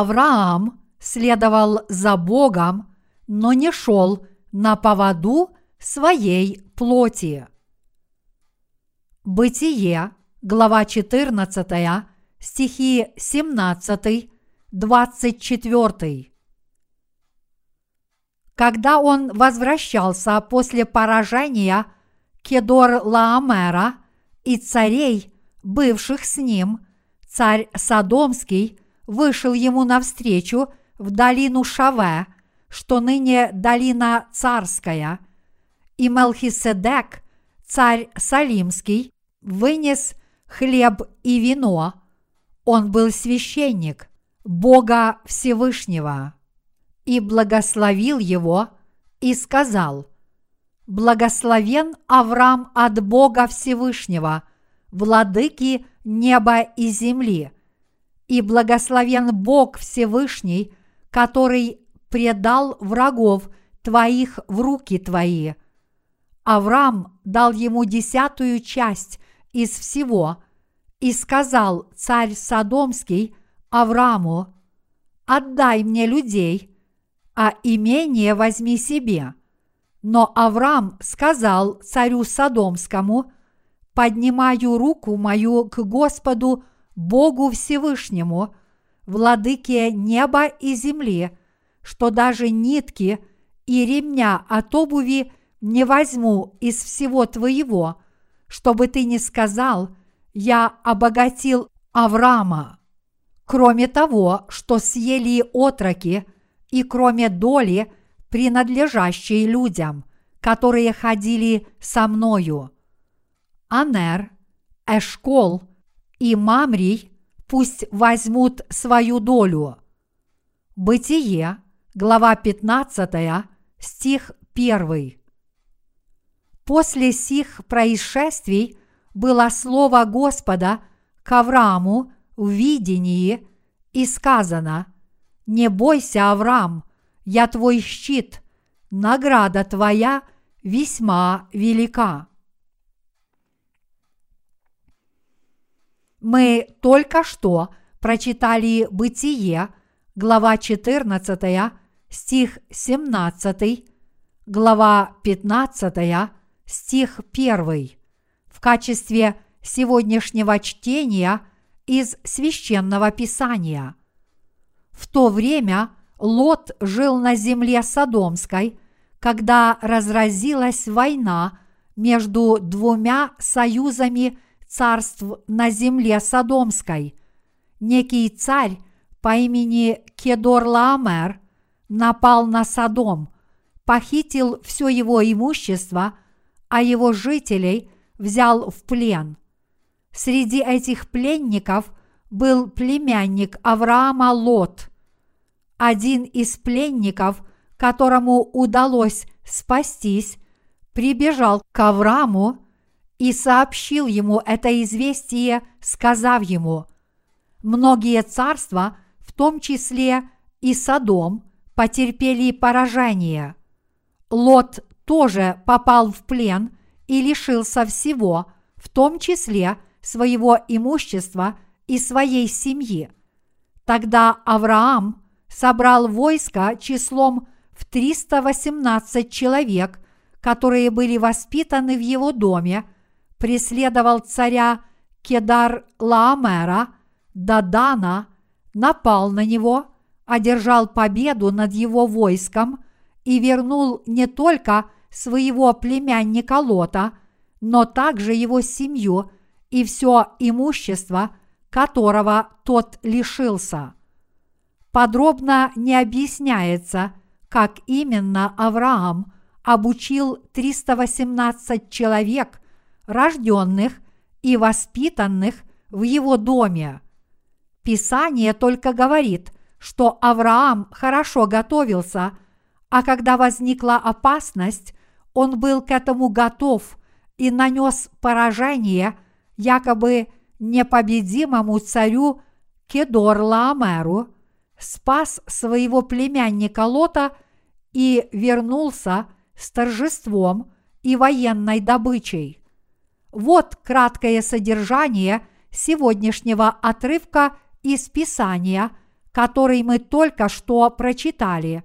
Авраам следовал за Богом, но не шел на поводу своей плоти. Бытие, глава 14, стихи 17, 24. Когда он возвращался после поражения Кедор-Лаомера и царей, бывших с ним, царь Содомский вышел ему навстречу в долину Шаве, что ныне долина царская, и Мелхиседек, царь Салимский, вынес хлеб и вино. Он был священник Бога Всевышнего и благословил его и сказал, «Благословен Авраам от Бога Всевышнего, владыки неба и земли, и благословен Бог Всевышний, который предал врагов твоих в руки твои». Авраам дал ему десятую часть из всего и сказал царь Содомский Аврааму, «Отдай мне людей, а имение возьми себе». Но Авраам сказал царю Содомскому, «Поднимаю руку мою к Господу Богу Всевышнему, владыке неба и земли, что даже нитки и ремня от обуви не возьму из всего твоего, чтобы ты не сказал, я обогатил Авраама. Кроме того, что съели отроки, и кроме доли, принадлежащей людям, которые ходили со мною. Анер, Эшкол и Мамрий пусть возьмут свою долю. Бытие, глава 15, стих 1. После сих происшествий было слово Господа к Аврааму в видении и сказано «Не бойся, Авраам, я твой щит, награда твоя весьма велика». Мы только что прочитали Бытие, глава 14, стих 17, глава 15, стих 1 в качестве сегодняшнего чтения из священного писания. В то время Лот жил на земле Содомской, когда разразилась война между двумя союзами царств на земле Содомской. Некий царь по имени Кедор-Лаомер напал на Содом, похитил все его имущество, а его жителей взял в плен. Среди этих пленников был племянник Авраама Лот. Один из пленников, которому удалось спастись, прибежал к Аврааму и сообщил ему это известие, сказав ему, «Многие царства, в том числе и Содом, потерпели поражение. Лот тоже попал в плен и лишился всего, в том числе своего имущества и своей семьи. Тогда Авраам собрал войско числом в 318 человек, которые были воспитаны в его доме – преследовал царя Кедар Лаамера, Дадана, напал на него, одержал победу над его войском и вернул не только своего племянника Лота, но также его семью и все имущество, которого тот лишился. Подробно не объясняется, как именно Авраам обучил 318 человек рожденных и воспитанных в его доме. Писание только говорит, что Авраам хорошо готовился, а когда возникла опасность, он был к этому готов и нанес поражение якобы непобедимому царю Кедор Лаамеру, спас своего племянника Лота и вернулся с торжеством и военной добычей. Вот краткое содержание сегодняшнего отрывка из Писания, который мы только что прочитали.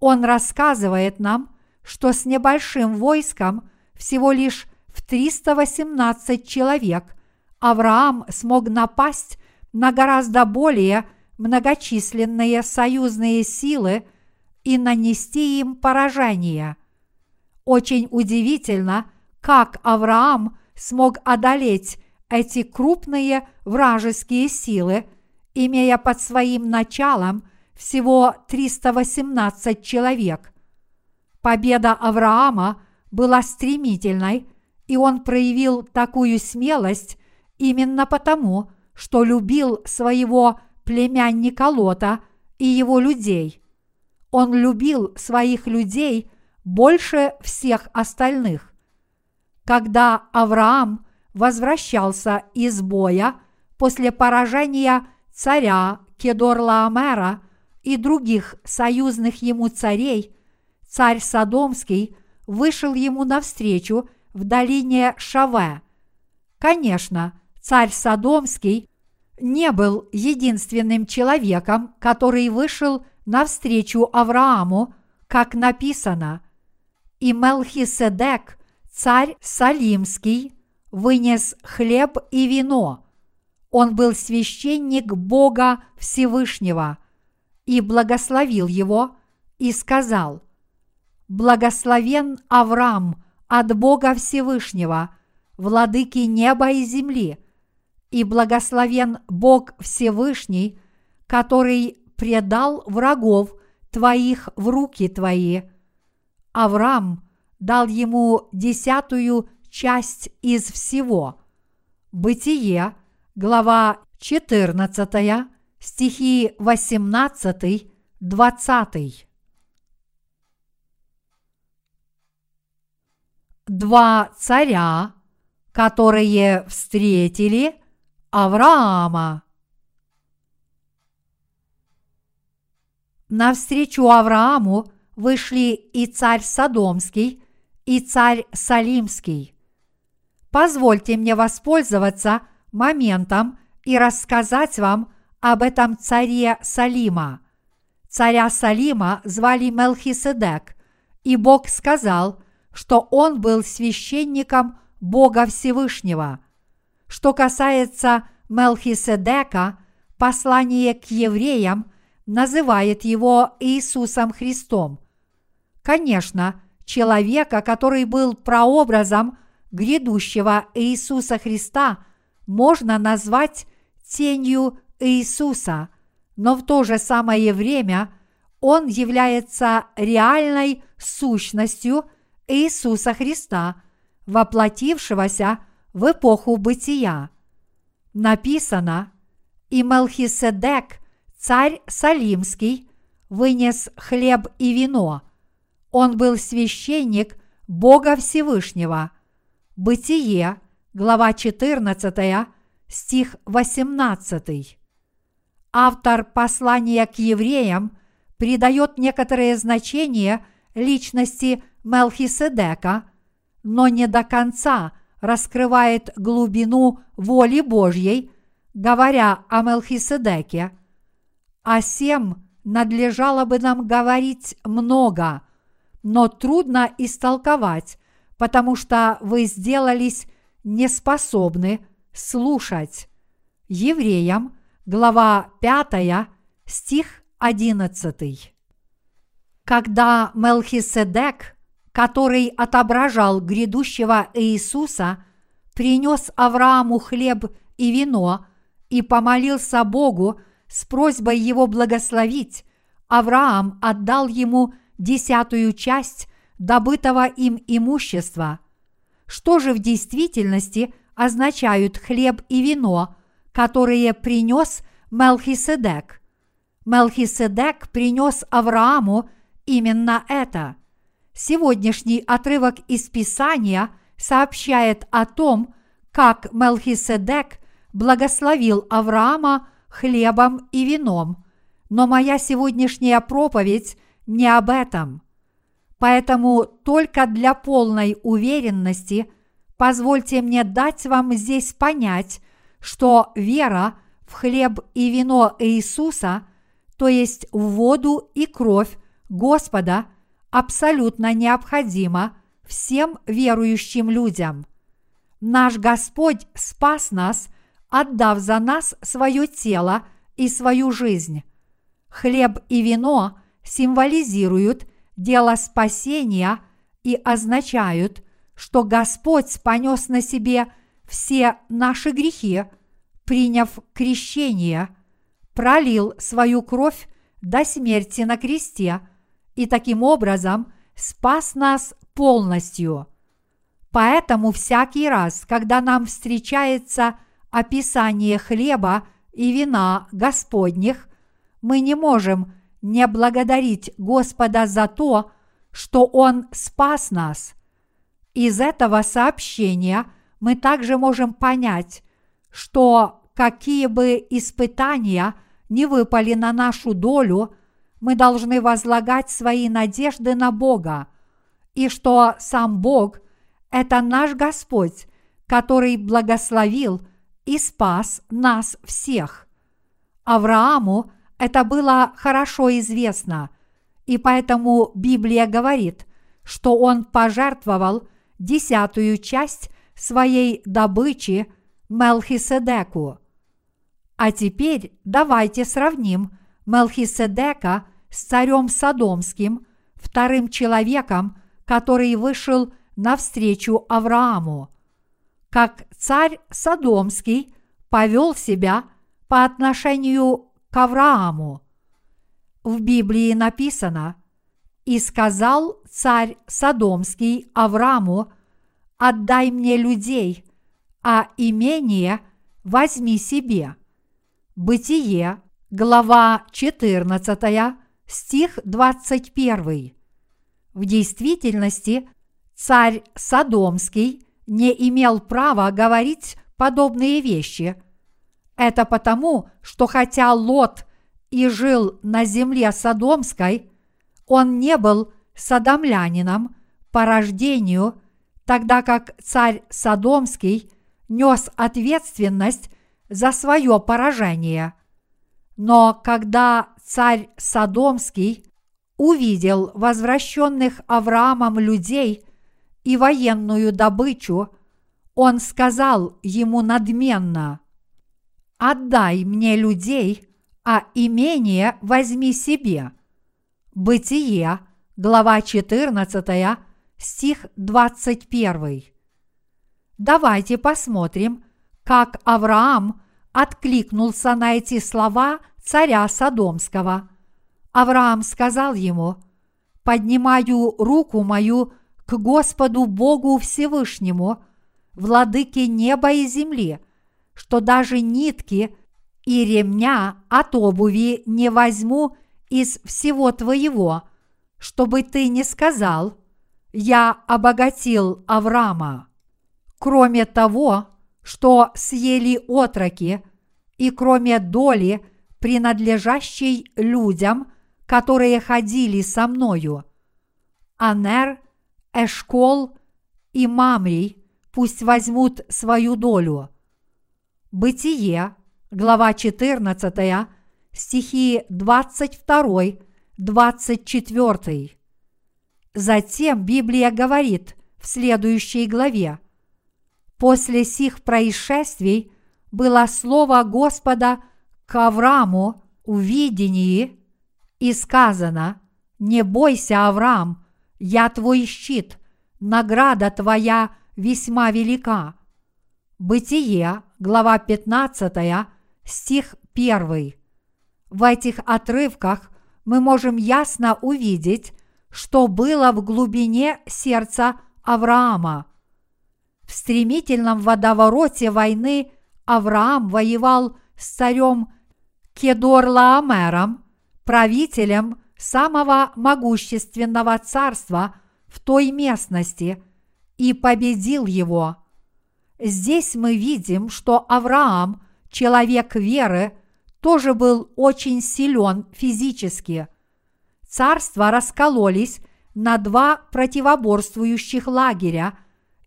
Он рассказывает нам, что с небольшим войском всего лишь в 318 человек Авраам смог напасть на гораздо более многочисленные союзные силы и нанести им поражение. Очень удивительно, как Авраам смог одолеть эти крупные вражеские силы, имея под своим началом всего 318 человек. Победа Авраама была стремительной, и он проявил такую смелость именно потому, что любил своего племянника Лота и его людей. Он любил своих людей больше всех остальных. Когда Авраам возвращался из боя после поражения царя Кедорлаомера и других союзных ему царей, царь Содомский вышел ему навстречу в долине Шаве. Конечно, царь Содомский не был единственным человеком, который вышел навстречу Аврааму, как написано, и Мелхиседек, царь Салимский, вынес хлеб и вино. Он был священник Бога Всевышнего и благословил его и сказал, «Благословен Авраам от Бога Всевышнего, владыки неба и земли, и благословен Бог Всевышний, который предал врагов твоих в руки твои. Авраам дал ему десятую часть из всего. Бытие, глава 14, стихи 18, 20. Два царя, которые встретили Авраама. Навстречу Аврааму вышли и царь Содомский, и царь Салимский. Позвольте мне воспользоваться моментом и рассказать вам об этом царе Салима. Царя Салима звали Мелхиседек, и Бог сказал, что он был священником Бога Всевышнего. Что касается Мелхиседека, послание к евреям называет его Иисусом Христом. Конечно, человека, который был прообразом грядущего Иисуса Христа, можно назвать тенью Иисуса, но в то же самое время он является реальной сущностью Иисуса Христа, воплотившегося в эпоху бытия. Написано, и Мелхиседек, царь Салимский, вынес хлеб и вино. Он был священник Бога Всевышнего. Бытие, глава 14, стих 18. Автор послания к евреям придает некоторое значение личности Мелхиседека, но не до конца раскрывает глубину воли Божьей, говоря о Мелхиседеке. О сем надлежало бы нам говорить много, но трудно истолковать, потому что вы сделались неспособны слушать. Евреям, глава 5, стих 11. Когда Мелхиседек, который отображал грядущего Иисуса, принес Аврааму хлеб и вино и помолился Богу с просьбой его благословить, Авраам отдал ему десятую часть добытого им имущества. Что же в действительности означают хлеб и вино, которые принес Мелхиседек? Мелхиседек принес Аврааму именно это. Сегодняшний отрывок из Писания сообщает о том, как Мелхиседек благословил Авраама хлебом и вином, но моя сегодняшняя проповедь не об этом. Поэтому только для полной уверенности позвольте мне дать вам здесь понять, что вера в хлеб и вино Иисуса – то есть в воду и кровь Господа, абсолютно необходима всем верующим людям. Наш Господь спас нас, отдав за нас свое тело и свою жизнь. Хлеб и вино символизируют дело спасения и означают, что Господь понес на себе все наши грехи, приняв крещение, пролил свою кровь до смерти на кресте и таким образом спас нас полностью. Поэтому всякий раз, когда нам встречается описание хлеба и вина Господних, мы не можем не благодарить Господа за то, что Он спас нас. Из этого сообщения мы также можем понять, что какие бы испытания не выпали на нашу долю, мы должны возлагать свои надежды на Бога, и что сам Бог – это наш Господь, который благословил и спас нас всех. Аврааму это было хорошо известно, и поэтому Библия говорит, что он пожертвовал десятую часть своей добычи Мелхиседеку. А теперь давайте сравним Мелхиседека с царем Содомским, вторым человеком, который вышел навстречу Аврааму. Как царь Содомский повел себя по отношению к Аврааму. В Библии написано «И сказал царь Содомский Аврааму, отдай мне людей, а имение возьми себе». Бытие, глава 14, стих 21. В действительности царь Содомский не имел права говорить подобные вещи. Это потому, что хотя Лот и жил на земле Содомской, он не был содомлянином по рождению, тогда как царь Содомский нес ответственность за свое поражение. Но когда царь Содомский увидел возвращенных Авраамом людей и военную добычу, он сказал ему надменно, «Отдай мне людей, а имение возьми себе». Бытие, глава 14, стих 21. Давайте посмотрим, как Авраам откликнулся на эти слова царя Содомского. Авраам сказал ему, «Поднимаю руку мою к Господу Богу Всевышнему, владыке неба и земли, что даже нитки и ремня от обуви не возьму из всего твоего, чтобы ты не сказал, я обогатил Авраама. Кроме того, что съели отроки, и кроме доли, принадлежащей людям, которые ходили со мною. Анер, Эшкол и Мамрий пусть возьмут свою долю. Бытие, глава 14, стихи 22-24. Затем Библия говорит в следующей главе – После сих происшествий было слово Господа к Аврааму в видении и сказано, «Не бойся, Авраам, я твой щит, награда твоя весьма велика». Бытие, глава 15, стих 1. В этих отрывках мы можем ясно увидеть, что было в глубине сердца Авраама – в стремительном водовороте войны Авраам воевал с царем Кедор-Лаомером, правителем самого могущественного царства в той местности, и победил его. Здесь мы видим, что Авраам, человек веры, тоже был очень силен физически. Царства раскололись на два противоборствующих лагеря –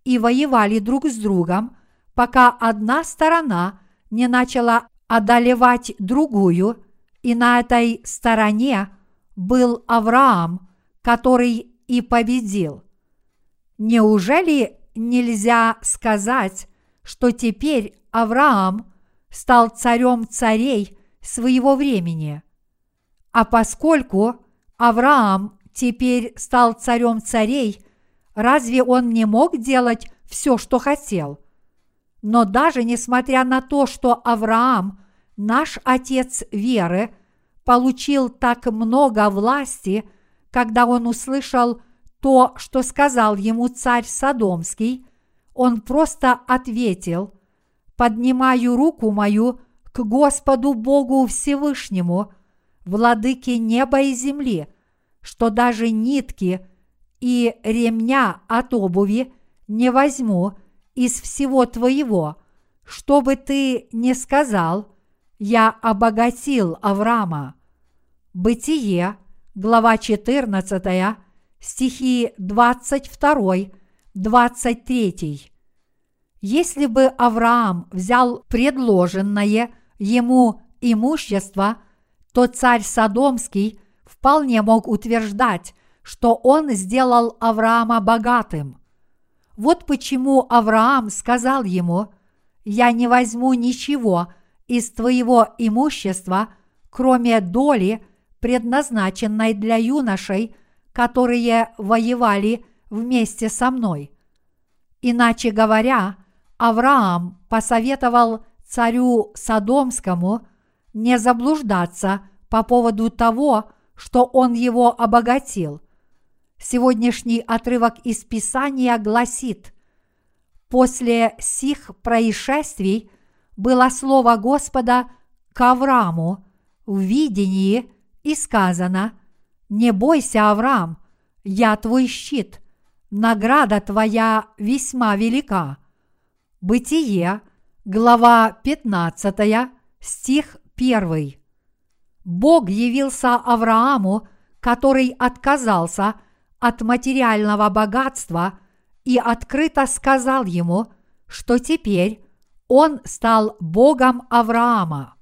и воевали друг с другом, пока одна сторона не начала одолевать другую и на этой стороне был Авраам, который и победил. Неужели нельзя сказать, что теперь Авраам стал царем царей своего времени? А поскольку Авраам теперь стал царем царей, разве он не мог делать все, что хотел? Но даже несмотря на то, что Авраам, наш отец веры, получил так много власти, когда он услышал то, что сказал ему царь Содомский, он просто ответил, «Поднимаю руку мою к Господу Богу Всевышнему, владыке неба и земли, что даже нитки и ремня от обуви не возьму из всего твоего, чтобы ты не сказал, я обогатил Авраама. Бытие, глава 14, стихи 22, 23. Если бы Авраам взял предложенное ему имущество, то царь Содомский вполне мог утверждать, что он сделал Авраама богатым. Вот почему Авраам сказал ему, «Я не возьму ничего из твоего имущества, кроме доли, предназначенной для юношей, которые воевали вместе со мной». Иначе говоря, Авраам посоветовал царю Содомскому не заблуждаться по поводу того, что он его обогатил. Сегодняшний отрывок из Писания гласит, «После сих происшествий было слово Господа к Аврааму в видении и сказано, «Не бойся, Авраам, я твой щит, награда твоя весьма велика». Бытие, глава 15, стих 1. Бог явился Аврааму, который отказался от материального богатства и открыто сказал ему, что теперь он стал Богом Авраама.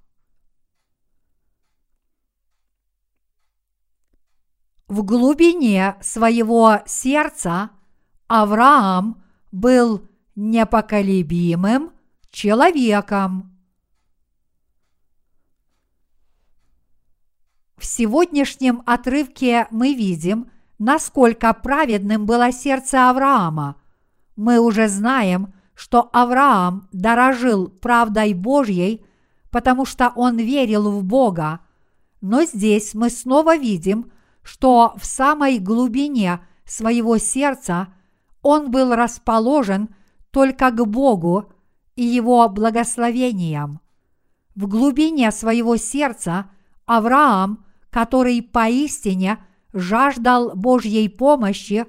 В глубине своего сердца Авраам был непоколебимым человеком. В сегодняшнем отрывке мы видим, насколько праведным было сердце Авраама. Мы уже знаем, что Авраам дорожил правдой Божьей, потому что он верил в Бога. Но здесь мы снова видим, что в самой глубине своего сердца он был расположен только к Богу и Его благословениям. В глубине своего сердца Авраам, который поистине жаждал Божьей помощи,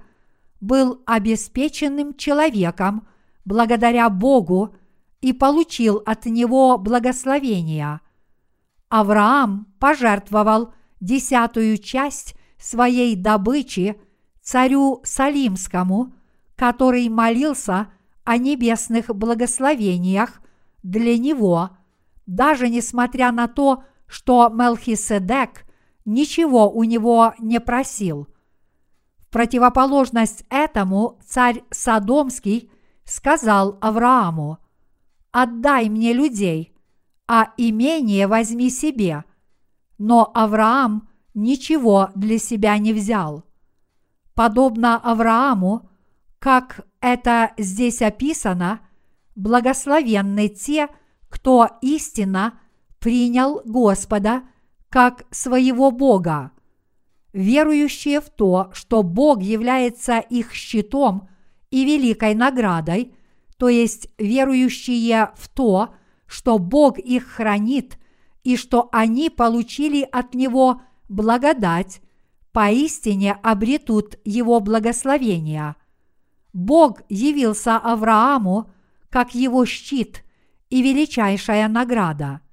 был обеспеченным человеком благодаря Богу и получил от Него благословения. Авраам пожертвовал десятую часть своей добычи царю Салимскому, который молился о небесных благословениях для него, даже несмотря на то, что Мелхиседек ничего у него не просил. В противоположность этому царь Содомский сказал Аврааму, «Отдай мне людей, а имение возьми себе». Но Авраам ничего для себя не взял. Подобно Аврааму, как это здесь описано, благословенны те, кто истинно принял Господа как своего Бога. Верующие в то, что Бог является их щитом и великой наградой, то есть верующие в то, что Бог их хранит и что они получили от Него благодать, поистине обретут Его благословения. Бог явился Аврааму как его щит и величайшая награда –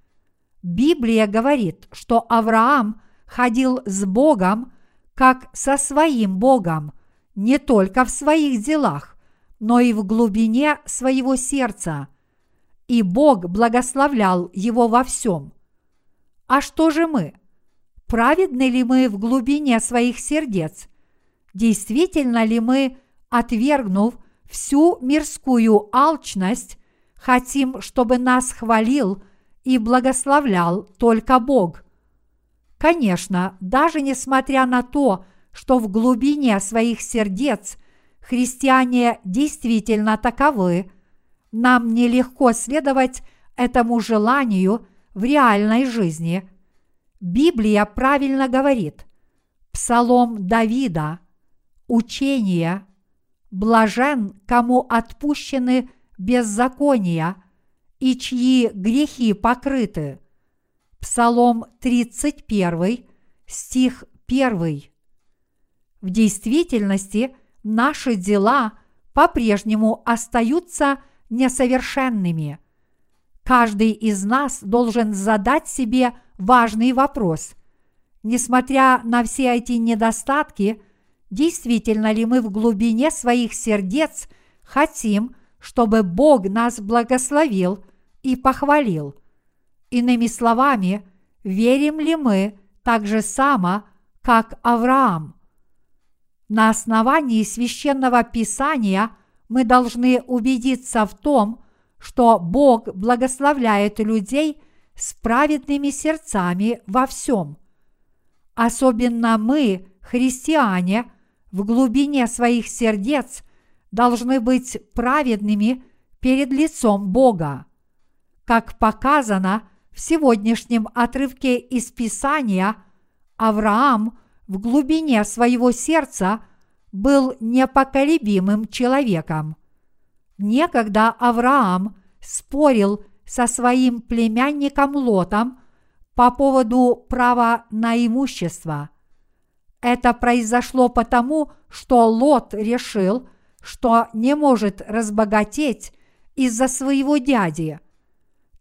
Библия говорит, что Авраам ходил с Богом как со своим Богом, не только в своих делах, но и в глубине своего сердца. И Бог благословлял его во всем. А что же мы? Праведны ли мы в глубине своих сердец? Действительно ли мы, отвергнув всю мирскую алчность, хотим, чтобы нас хвалил и благословлял только Бог? Конечно, даже несмотря на то, что в глубине своих сердец христиане действительно таковы, нам нелегко следовать этому желанию в реальной жизни. Библия правильно говорит. Псалом Давида, учение, блажен, кому отпущены беззакония и чьи грехи покрыты. Псалом 31, стих 1. В действительности наши дела по-прежнему остаются несовершенными. Каждый из нас должен задать себе важный вопрос. Несмотря на все эти недостатки, действительно ли мы в глубине своих сердец хотим, чтобы Бог нас благословил и похвалил? Иными словами, верим ли мы так же само, как Авраам? На основании священного писания мы должны убедиться в том, что Бог благословляет людей с праведными сердцами во всем. Особенно мы, христиане, в глубине своих сердец должны быть праведными перед лицом Бога. Как показано в сегодняшнем отрывке из Писания, Авраам в глубине своего сердца был непоколебимым человеком. Некогда Авраам спорил со своим племянником Лотом по поводу права на имущество. Это произошло потому, что Лот решил, что не может разбогатеть из-за своего дяди.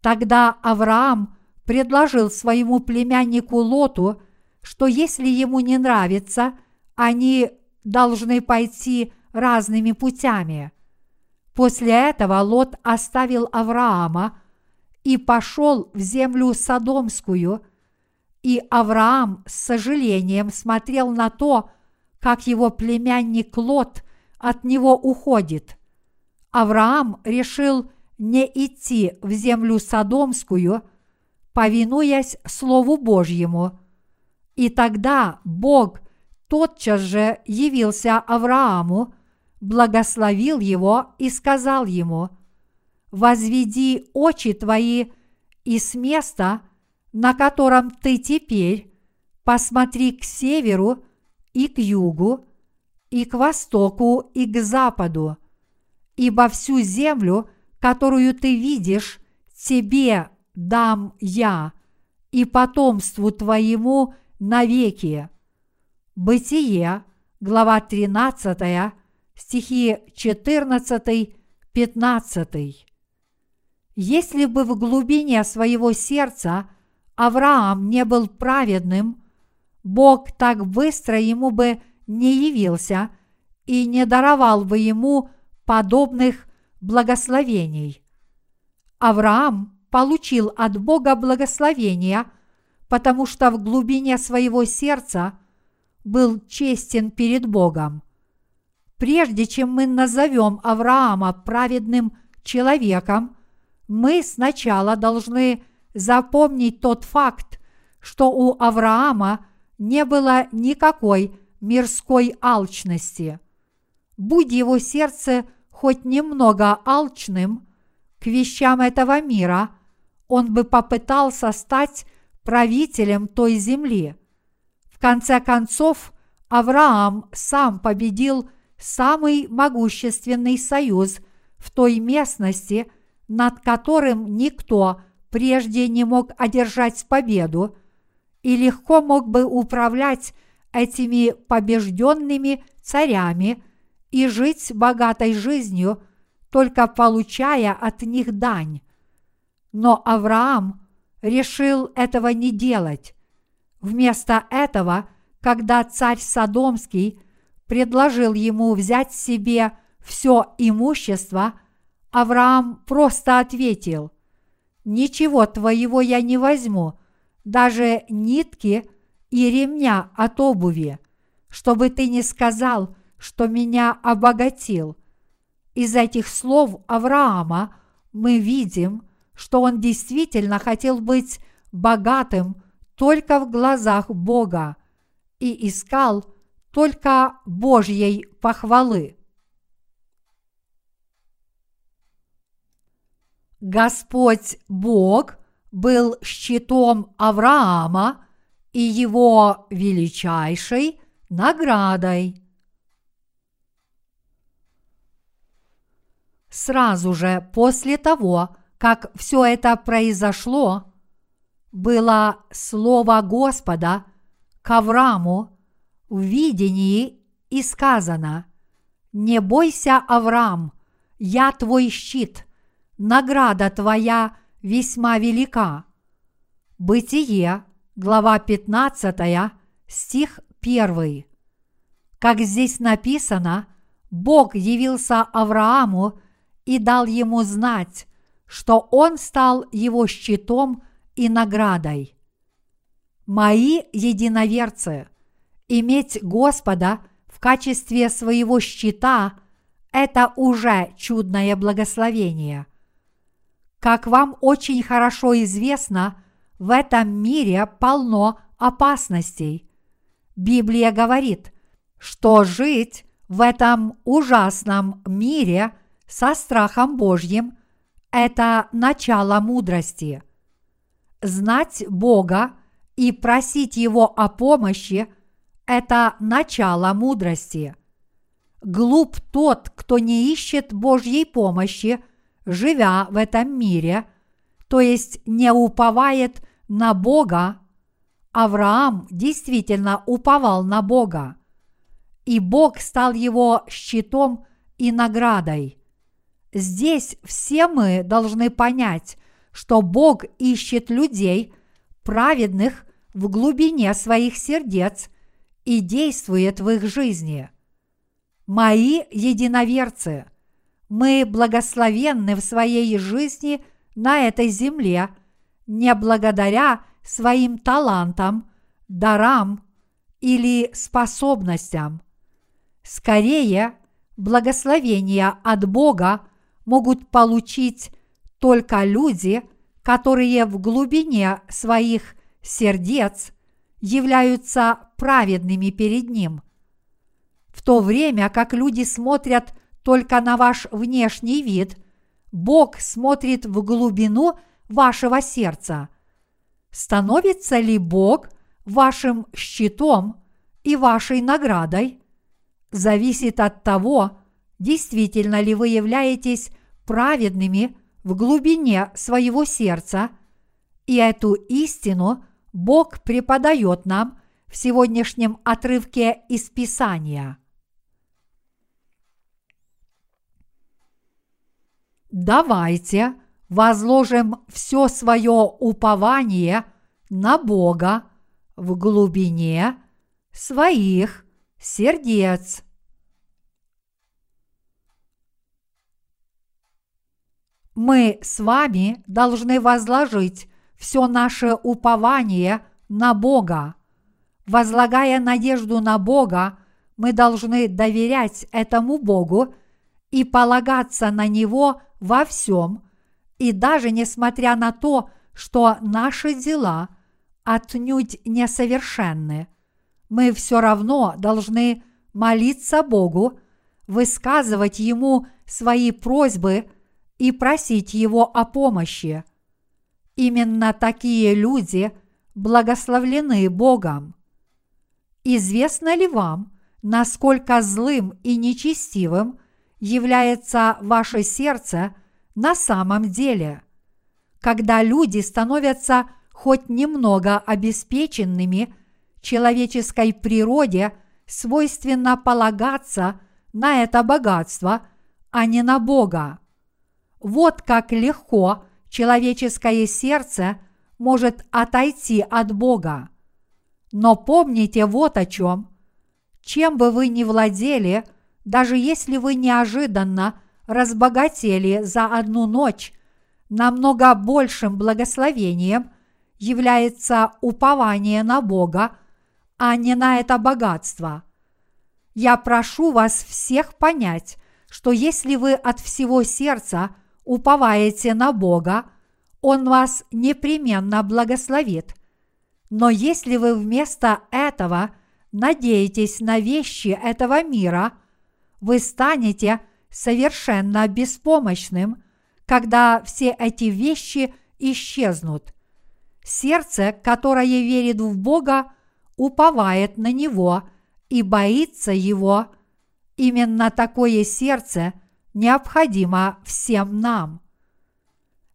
Тогда Авраам предложил своему племяннику Лоту, что если ему не нравится, они должны пойти разными путями. После этого Лот оставил Авраама и пошел в землю Содомскую, и Авраам с сожалением смотрел на то, как его племянник Лот от него уходит. Авраам решил не идти в землю Содомскую, повинуясь Слову Божьему. И тогда Бог тотчас же явился Аврааму, благословил его и сказал ему, «Возведи очи твои и с места, на котором ты теперь, посмотри к северу и к югу, и к востоку, и к западу, ибо всю землю, которую ты видишь, тебе дам я и потомству твоему навеки. Бытие, глава 13, стихи 14-15. Если бы в глубине своего сердца Авраам не был праведным, Бог так быстро ему бы не явился и не даровал бы ему подобных благословений. Авраам получил от Бога благословения, потому что в глубине своего сердца был честен перед Богом. Прежде чем мы назовем Авраама праведным человеком, мы сначала должны запомнить тот факт, что у Авраама не было никакой мирской алчности. Будь его сердце хоть немного алчным к вещам этого мира, он бы попытался стать правителем той земли. В конце концов, Авраам сам победил самый могущественный союз в той местности, над которым никто прежде не мог одержать победу и легко мог бы управлять этими побежденными царями и жить богатой жизнью, только получая от них дань. Но Авраам решил этого не делать. Вместо этого, когда царь Содомский предложил ему взять себе все имущество, Авраам просто ответил, «Ничего твоего я не возьму, даже нитки и ремня от обуви, чтобы ты не сказал, что меня обогатил. Из этих слов Авраама мы видим, что он действительно хотел быть богатым только в глазах Бога и искал только Божьей похвалы. Господь Бог был щитом Авраама и его величайшей наградой. Сразу же после того, как все это произошло, было слово Господа к Аврааму в видении и сказано «Не бойся, Авраам, я твой щит, награда твоя весьма велика». Бытие, глава 15, стих 1. Как здесь написано, Бог явился Аврааму и дал ему знать, что он стал его щитом и наградой. Мои единоверцы, иметь Господа в качестве своего щита – это уже чудное благословение. Как вам очень хорошо известно, в этом мире полно опасностей. Библия говорит, что жить в этом ужасном мире со страхом Божьим – это начало мудрости. Знать Бога и просить Его о помощи – это начало мудрости. Глуп тот, кто не ищет Божьей помощи, живя в этом мире, то есть не уповает на Бога. Авраам действительно уповал на Бога, и Бог стал его щитом и наградой. Здесь все мы должны понять, что Бог ищет людей, праведных в глубине своих сердец и действует в их жизни. Мои единоверцы, мы благословенны в своей жизни на этой земле не благодаря своим талантам, дарам или способностям. Скорее, благословения от Бога могут получить только люди, которые в глубине своих сердец являются праведными перед Ним. В то время как люди смотрят только на ваш внешний вид, Бог смотрит в глубину вашего сердца. Становится ли Бог вашим щитом и вашей наградой? Зависит от того, действительно ли вы являетесь праведными в глубине своего сердца, и эту истину Бог преподает нам в сегодняшнем отрывке из Писания. Давайте возложим все свое упование на Бога в глубине своих сердец. мы с вами должны возложить все наше упование на Бога. Возлагая надежду на Бога, мы должны доверять этому Богу и полагаться на Него во всем, и даже несмотря на то, что наши дела отнюдь несовершенны, мы все равно должны молиться Богу, высказывать Ему свои просьбы – и просить Его о помощи. Именно такие люди благословлены Богом. Известно ли вам, насколько злым и нечестивым является ваше сердце на самом деле? Когда люди становятся хоть немного обеспеченными, человеческой природе свойственно полагаться на это богатство, а не на Бога. Вот как легко человеческое сердце может отойти от Бога. Но помните вот о чем. Чем бы вы ни владели, даже если вы неожиданно разбогатели за одну ночь, намного большим благословением является упование на Бога а не на это богатство. Я прошу вас всех понять, что если вы от всего сердца уповаете на Бога, Он вас непременно благословит. Но если вы вместо этого надеетесь на вещи этого мира, вы станете совершенно беспомощным, когда все эти вещи исчезнут. Сердце, которое верит в Бога, уповает на Него и боится Его – Именно такое сердце необходимо всем нам.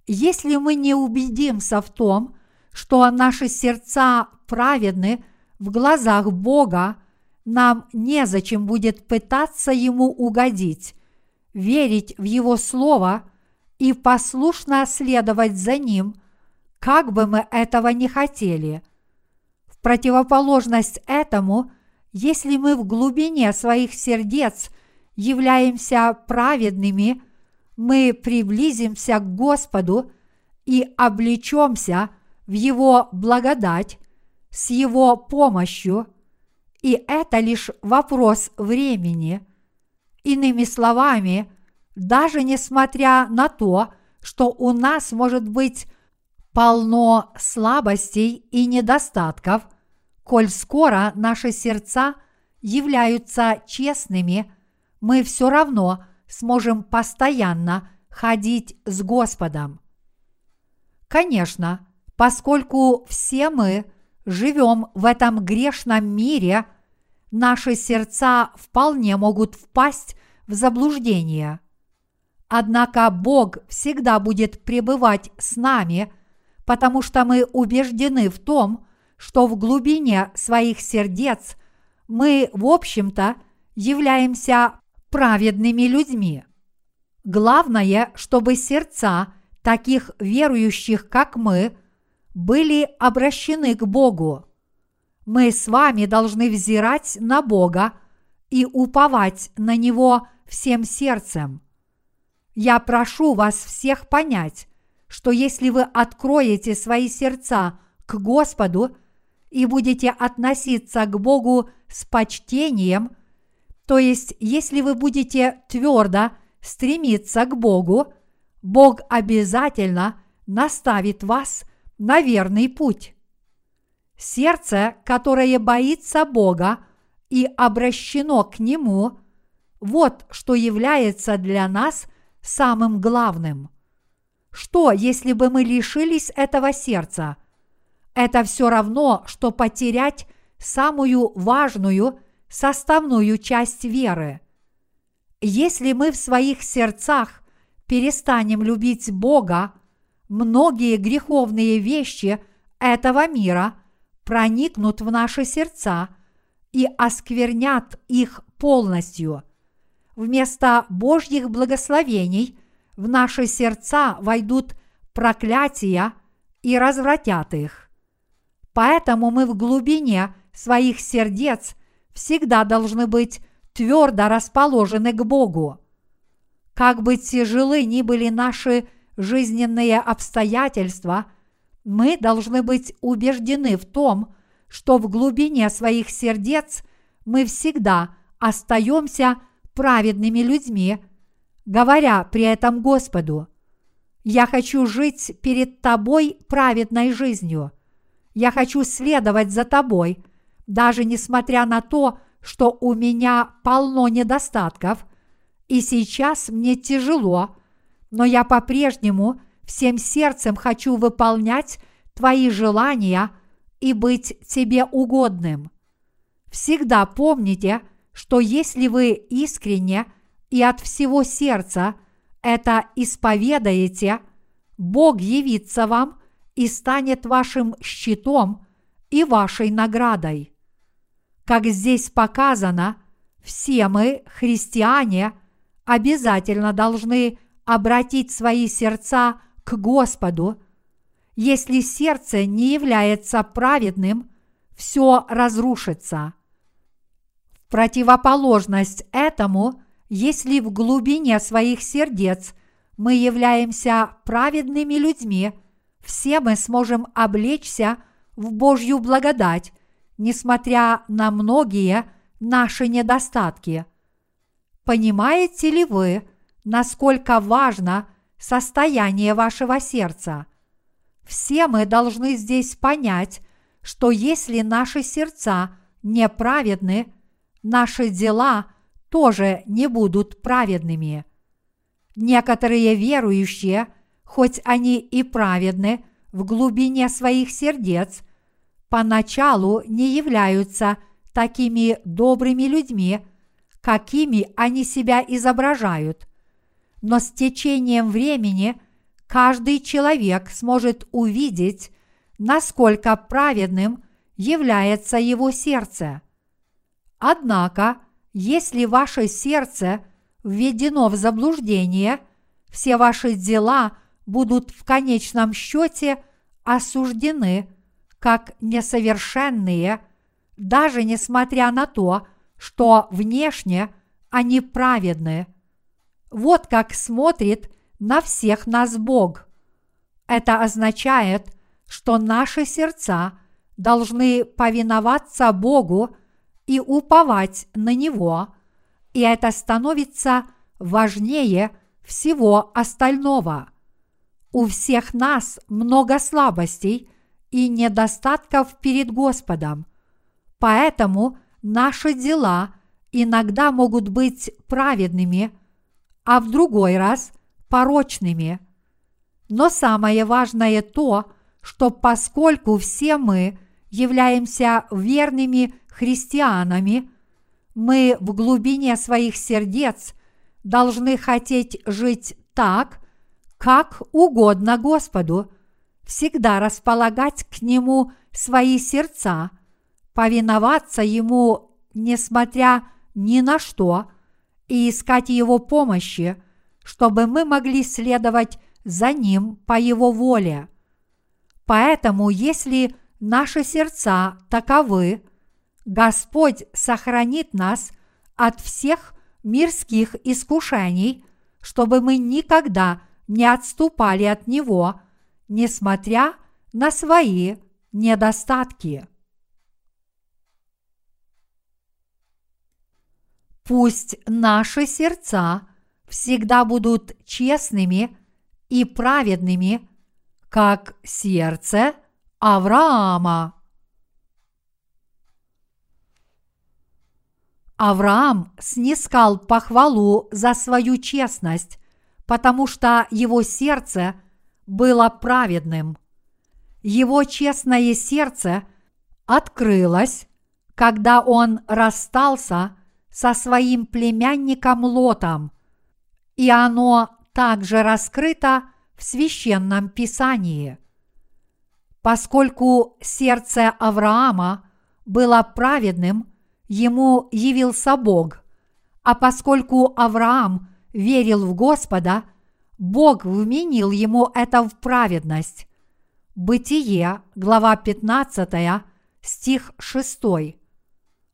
Если мы не убедимся в том, что наши сердца праведны в глазах Бога, нам незачем будет пытаться Ему угодить, верить в Его Слово и послушно следовать за Ним, как бы мы этого не хотели. В противоположность этому – если мы в глубине своих сердец являемся праведными, мы приблизимся к Господу и облечемся в Его благодать с Его помощью, и это лишь вопрос времени. Иными словами, даже несмотря на то, что у нас может быть полно слабостей и недостатков – коль скоро наши сердца являются честными, мы все равно сможем постоянно ходить с Господом. Конечно, поскольку все мы живем в этом грешном мире, наши сердца вполне могут впасть в заблуждение. Однако Бог всегда будет пребывать с нами, потому что мы убеждены в том, что в глубине своих сердец мы, в общем-то, являемся праведными людьми. Главное, чтобы сердца таких верующих, как мы, были обращены к Богу. Мы с вами должны взирать на Бога и уповать на Него всем сердцем. Я прошу вас всех понять, что если вы откроете свои сердца к Господу – и будете относиться к Богу с почтением, то есть если вы будете твердо стремиться к Богу, Бог обязательно наставит вас на верный путь. Сердце, которое боится Бога и обращено к Нему, вот что является для нас самым главным. Что, если бы мы лишились этого сердца – это все равно, что потерять самую важную составную часть веры. Если мы в своих сердцах перестанем любить Бога, многие греховные вещи этого мира проникнут в наши сердца и осквернят их полностью. Вместо Божьих благословений в наши сердца войдут проклятия и развратят их. Поэтому мы в глубине своих сердец всегда должны быть твердо расположены к Богу. Как бы тяжелы ни были наши жизненные обстоятельства, мы должны быть убеждены в том, что в глубине своих сердец мы всегда остаемся праведными людьми, говоря при этом Господу, «Я хочу жить перед Тобой праведной жизнью», я хочу следовать за тобой, даже несмотря на то, что у меня полно недостатков, и сейчас мне тяжело, но я по-прежнему всем сердцем хочу выполнять твои желания и быть тебе угодным. Всегда помните, что если вы искренне и от всего сердца это исповедаете, Бог явится вам и станет вашим щитом и вашей наградой. Как здесь показано, все мы, христиане, обязательно должны обратить свои сердца к Господу. Если сердце не является праведным, все разрушится. В противоположность этому, если в глубине своих сердец мы являемся праведными людьми – все мы сможем облечься в Божью благодать, несмотря на многие наши недостатки. Понимаете ли вы, насколько важно состояние вашего сердца? Все мы должны здесь понять, что если наши сердца неправедны, наши дела тоже не будут праведными. Некоторые верующие, хоть они и праведны в глубине своих сердец, поначалу не являются такими добрыми людьми, какими они себя изображают. Но с течением времени каждый человек сможет увидеть, насколько праведным является его сердце. Однако, если ваше сердце введено в заблуждение, все ваши дела будут в конечном счете осуждены как несовершенные, даже несмотря на то, что внешне они праведны. Вот как смотрит на всех нас Бог. Это означает, что наши сердца должны повиноваться Богу и уповать на Него, и это становится важнее всего остального. У всех нас много слабостей и недостатков перед Господом, поэтому наши дела иногда могут быть праведными, а в другой раз порочными. Но самое важное то, что поскольку все мы являемся верными христианами, мы в глубине своих сердец должны хотеть жить так, как угодно Господу, всегда располагать к Нему свои сердца, повиноваться Ему, несмотря ни на что, и искать Его помощи, чтобы мы могли следовать за Ним по Его воле. Поэтому, если наши сердца таковы, Господь сохранит нас от всех мирских искушений, чтобы мы никогда не отступали от Него, несмотря на свои недостатки. Пусть наши сердца всегда будут честными и праведными, как сердце Авраама. Авраам снискал похвалу за свою честность, потому что его сердце было праведным. Его честное сердце открылось, когда он расстался со своим племянником Лотом, и оно также раскрыто в священном писании. Поскольку сердце Авраама было праведным, ему явился Бог, а поскольку Авраам верил в Господа, Бог вменил ему это в праведность. Бытие, глава 15, стих 6.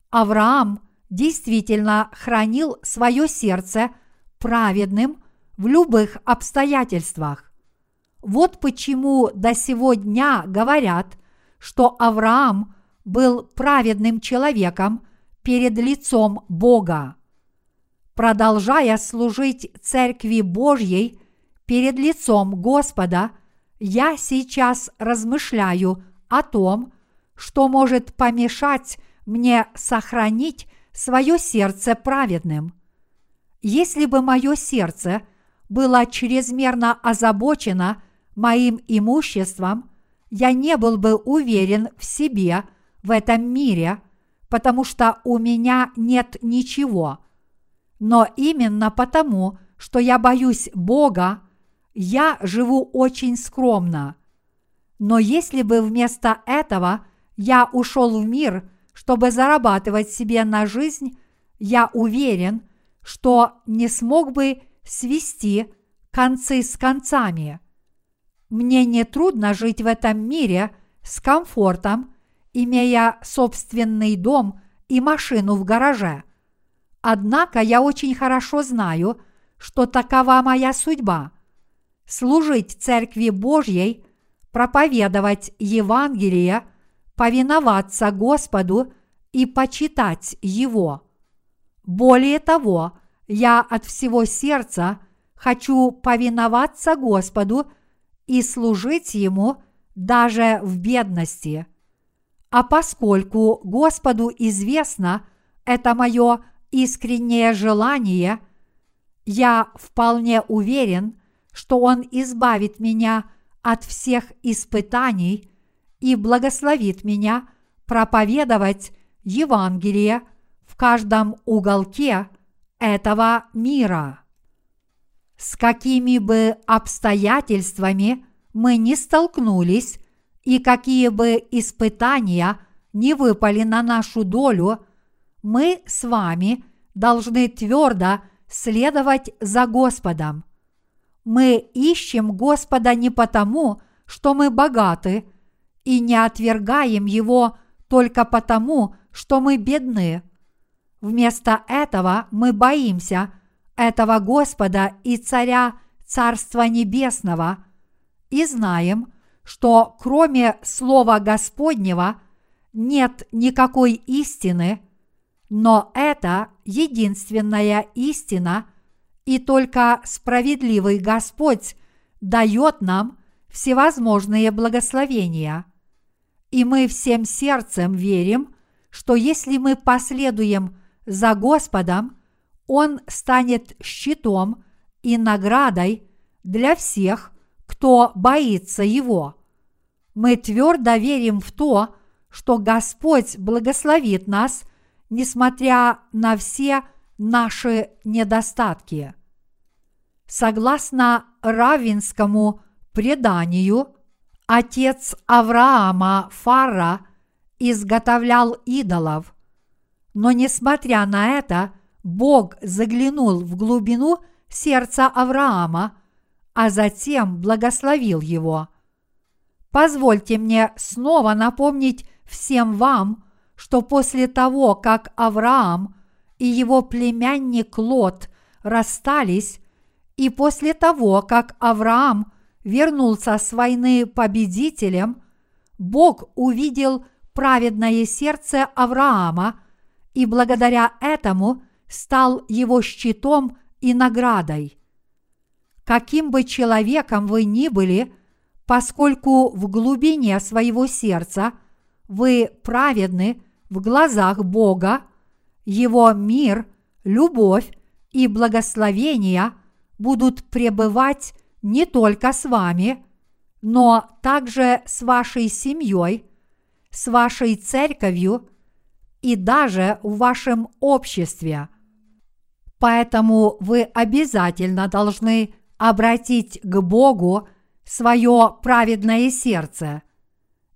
Авраам действительно хранил свое сердце праведным в любых обстоятельствах. Вот почему до сего дня говорят, что Авраам был праведным человеком перед лицом Бога. Продолжая служить Церкви Божьей перед лицом Господа, я сейчас размышляю о том, что может помешать мне сохранить свое сердце праведным. Если бы мое сердце было чрезмерно озабочено моим имуществом, я не был бы уверен в себе в этом мире, потому что у меня нет ничего. Но именно потому, что я боюсь Бога, я живу очень скромно. Но если бы вместо этого я ушел в мир, чтобы зарабатывать себе на жизнь, я уверен, что не смог бы свести концы с концами. Мне не трудно жить в этом мире с комфортом, имея собственный дом и машину в гараже. Однако я очень хорошо знаю, что такова моя судьба – служить Церкви Божьей, проповедовать Евангелие, повиноваться Господу и почитать Его. Более того, я от всего сердца хочу повиноваться Господу и служить Ему даже в бедности. А поскольку Господу известно это мое искреннее желание, я вполне уверен, что Он избавит меня от всех испытаний и благословит меня проповедовать Евангелие в каждом уголке этого мира. С какими бы обстоятельствами мы не столкнулись и какие бы испытания не выпали на нашу долю, мы с вами должны твердо следовать за Господом. Мы ищем Господа не потому, что мы богаты, и не отвергаем Его только потому, что мы бедны. Вместо этого мы боимся этого Господа и Царя Царства Небесного и знаем, что кроме Слова Господнего нет никакой истины, но это единственная истина, и только справедливый Господь дает нам всевозможные благословения. И мы всем сердцем верим, что если мы последуем за Господом, Он станет щитом и наградой для всех, кто боится Его. Мы твердо верим в то, что Господь благословит нас, несмотря на все наши недостатки. Согласно равинскому преданию, отец Авраама Фара изготовлял идолов, но несмотря на это, Бог заглянул в глубину сердца Авраама, а затем благословил его. Позвольте мне снова напомнить всем вам, что после того, как Авраам и его племянник Лот расстались, и после того, как Авраам вернулся с войны победителем, Бог увидел праведное сердце Авраама и благодаря этому стал его щитом и наградой. Каким бы человеком вы ни были, поскольку в глубине своего сердца вы праведны в глазах Бога, Его мир, любовь и благословения будут пребывать не только с вами, но также с вашей семьей, с вашей церковью и даже в вашем обществе. Поэтому вы обязательно должны обратить к Богу свое праведное сердце.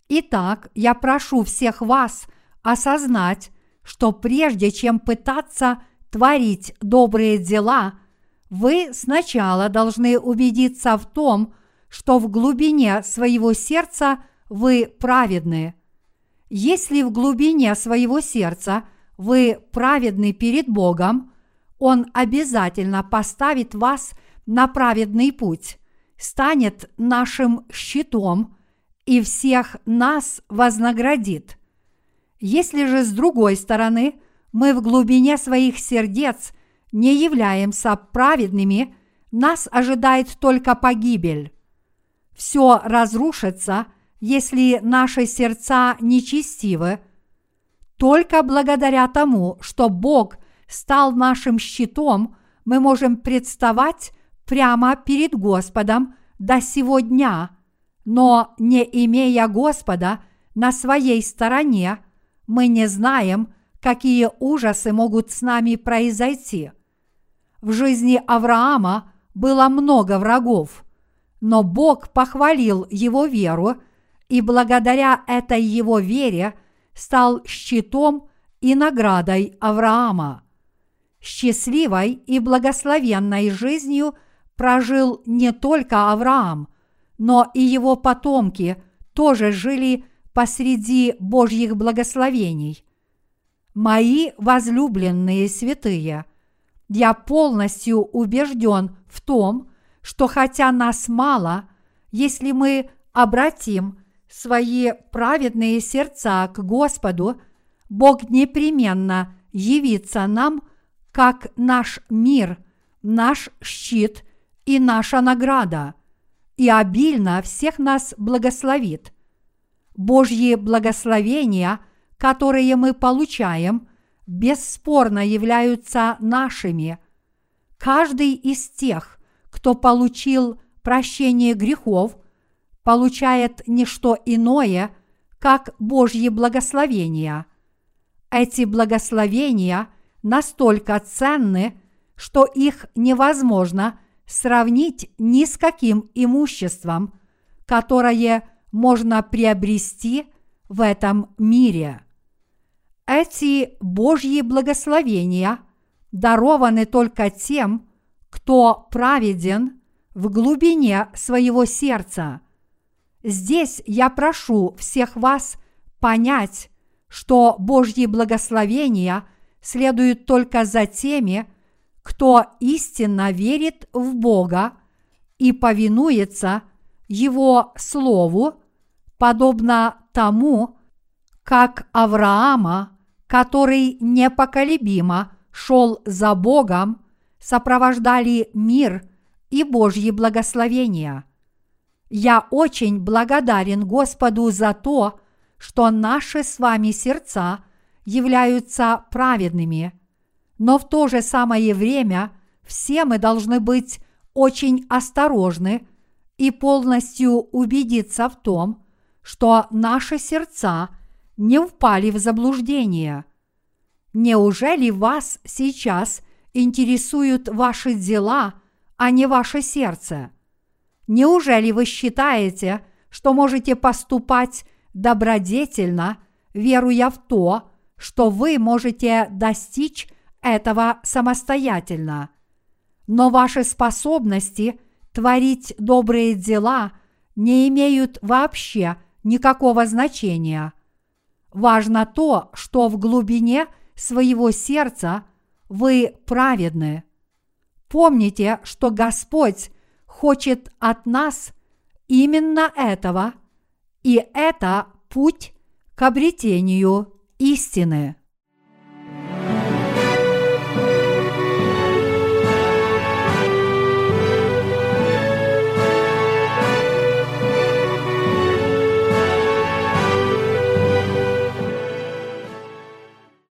Итак, я прошу всех вас осознать, что прежде чем пытаться творить добрые дела, вы сначала должны убедиться в том, что в глубине своего сердца вы праведны. Если в глубине своего сердца вы праведны перед Богом, Он обязательно поставит вас – на праведный путь, станет нашим щитом и всех нас вознаградит. Если же с другой стороны мы в глубине своих сердец не являемся праведными, нас ожидает только погибель. Все разрушится, если наши сердца нечестивы, только благодаря тому, что Бог стал нашим щитом, мы можем представать прямо перед Господом до сего дня, но не имея Господа на своей стороне, мы не знаем, какие ужасы могут с нами произойти. В жизни Авраама было много врагов, но Бог похвалил его веру и благодаря этой его вере стал щитом и наградой Авраама. Счастливой и благословенной жизнью – прожил не только Авраам, но и его потомки тоже жили посреди Божьих благословений. Мои возлюбленные святые, я полностью убежден в том, что хотя нас мало, если мы обратим свои праведные сердца к Господу, Бог непременно явится нам как наш мир, наш щит и наша награда, и обильно всех нас благословит. Божьи благословения, которые мы получаем, бесспорно являются нашими. Каждый из тех, кто получил прощение грехов, получает не что иное, как Божьи благословения. Эти благословения настолько ценны, что их невозможно сравнить ни с каким имуществом, которое можно приобрести в этом мире. Эти Божьи благословения дарованы только тем, кто праведен в глубине своего сердца. Здесь я прошу всех вас понять, что Божьи благословения следуют только за теми, кто истинно верит в Бога и повинуется Его Слову, подобно тому, как Авраама, который непоколебимо шел за Богом, сопровождали мир и Божьи благословения. Я очень благодарен Господу за то, что наши с вами сердца являются праведными, но в то же самое время все мы должны быть очень осторожны и полностью убедиться в том, что наши сердца не впали в заблуждение. Неужели вас сейчас интересуют ваши дела, а не ваше сердце? Неужели вы считаете, что можете поступать добродетельно, веруя в то, что вы можете достичь этого самостоятельно? Но ваши способности творить добрые дела не имеют вообще никакого значения. Важно то, что в глубине своего сердца вы праведны. Помните, что Господь хочет от нас именно этого, и это путь к обретению истины.